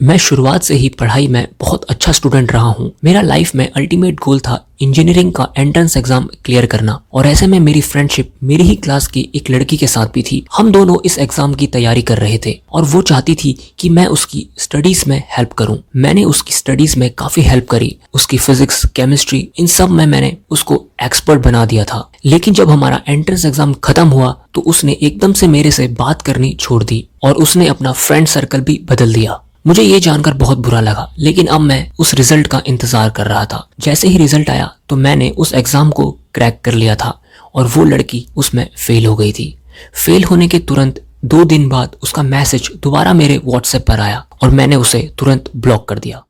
मैं शुरुआत से ही पढ़ाई में बहुत अच्छा स्टूडेंट रहा हूँ। मेरा लाइफ में अल्टीमेट गोल था इंजीनियरिंग का एंट्रेंस एग्ज़ाम क्लियर करना। और ऐसे में मेरी फ्रेंडशिप मेरी ही क्लास की एक लड़की के साथ भी थी। हम दोनों इस एग्ज़ाम की तैयारी कर रहे थे और वो चाहती थी कि मैं उसकी स्टडीज़ में हेल्प करूँ। मैंने उसकी स्टडीज़ में काफ़ी हेल्प करी। उसकी फिजिक्स केमिस्ट्री इन सब में मैंने उसको एक्सपर्ट बना दिया था। लेकिन जब हमारा एंट्रेंस एग्ज़ाम खत्म हुआ तो उसने एकदम से मेरे से बात करनी छोड़ दी और उसने अपना फ्रेंड सर्कल भी बदल दिया। मुझे ये जानकर बहुत बुरा लगा, लेकिन अब मैं उस रिज़ल्ट का इंतज़ार कर रहा था। जैसे ही रिज़ल्ट आया तो मैंने उस एग्ज़ाम को क्रैक कर लिया था, और वो लड़की उसमें फेल हो गई थी। फेल होने के तुरंत दो दिन बाद उसका मैसेज दोबारा मेरे व्हाट्सएप पर आया, और मैंने उसे तुरंत ब्लॉक कर दिया।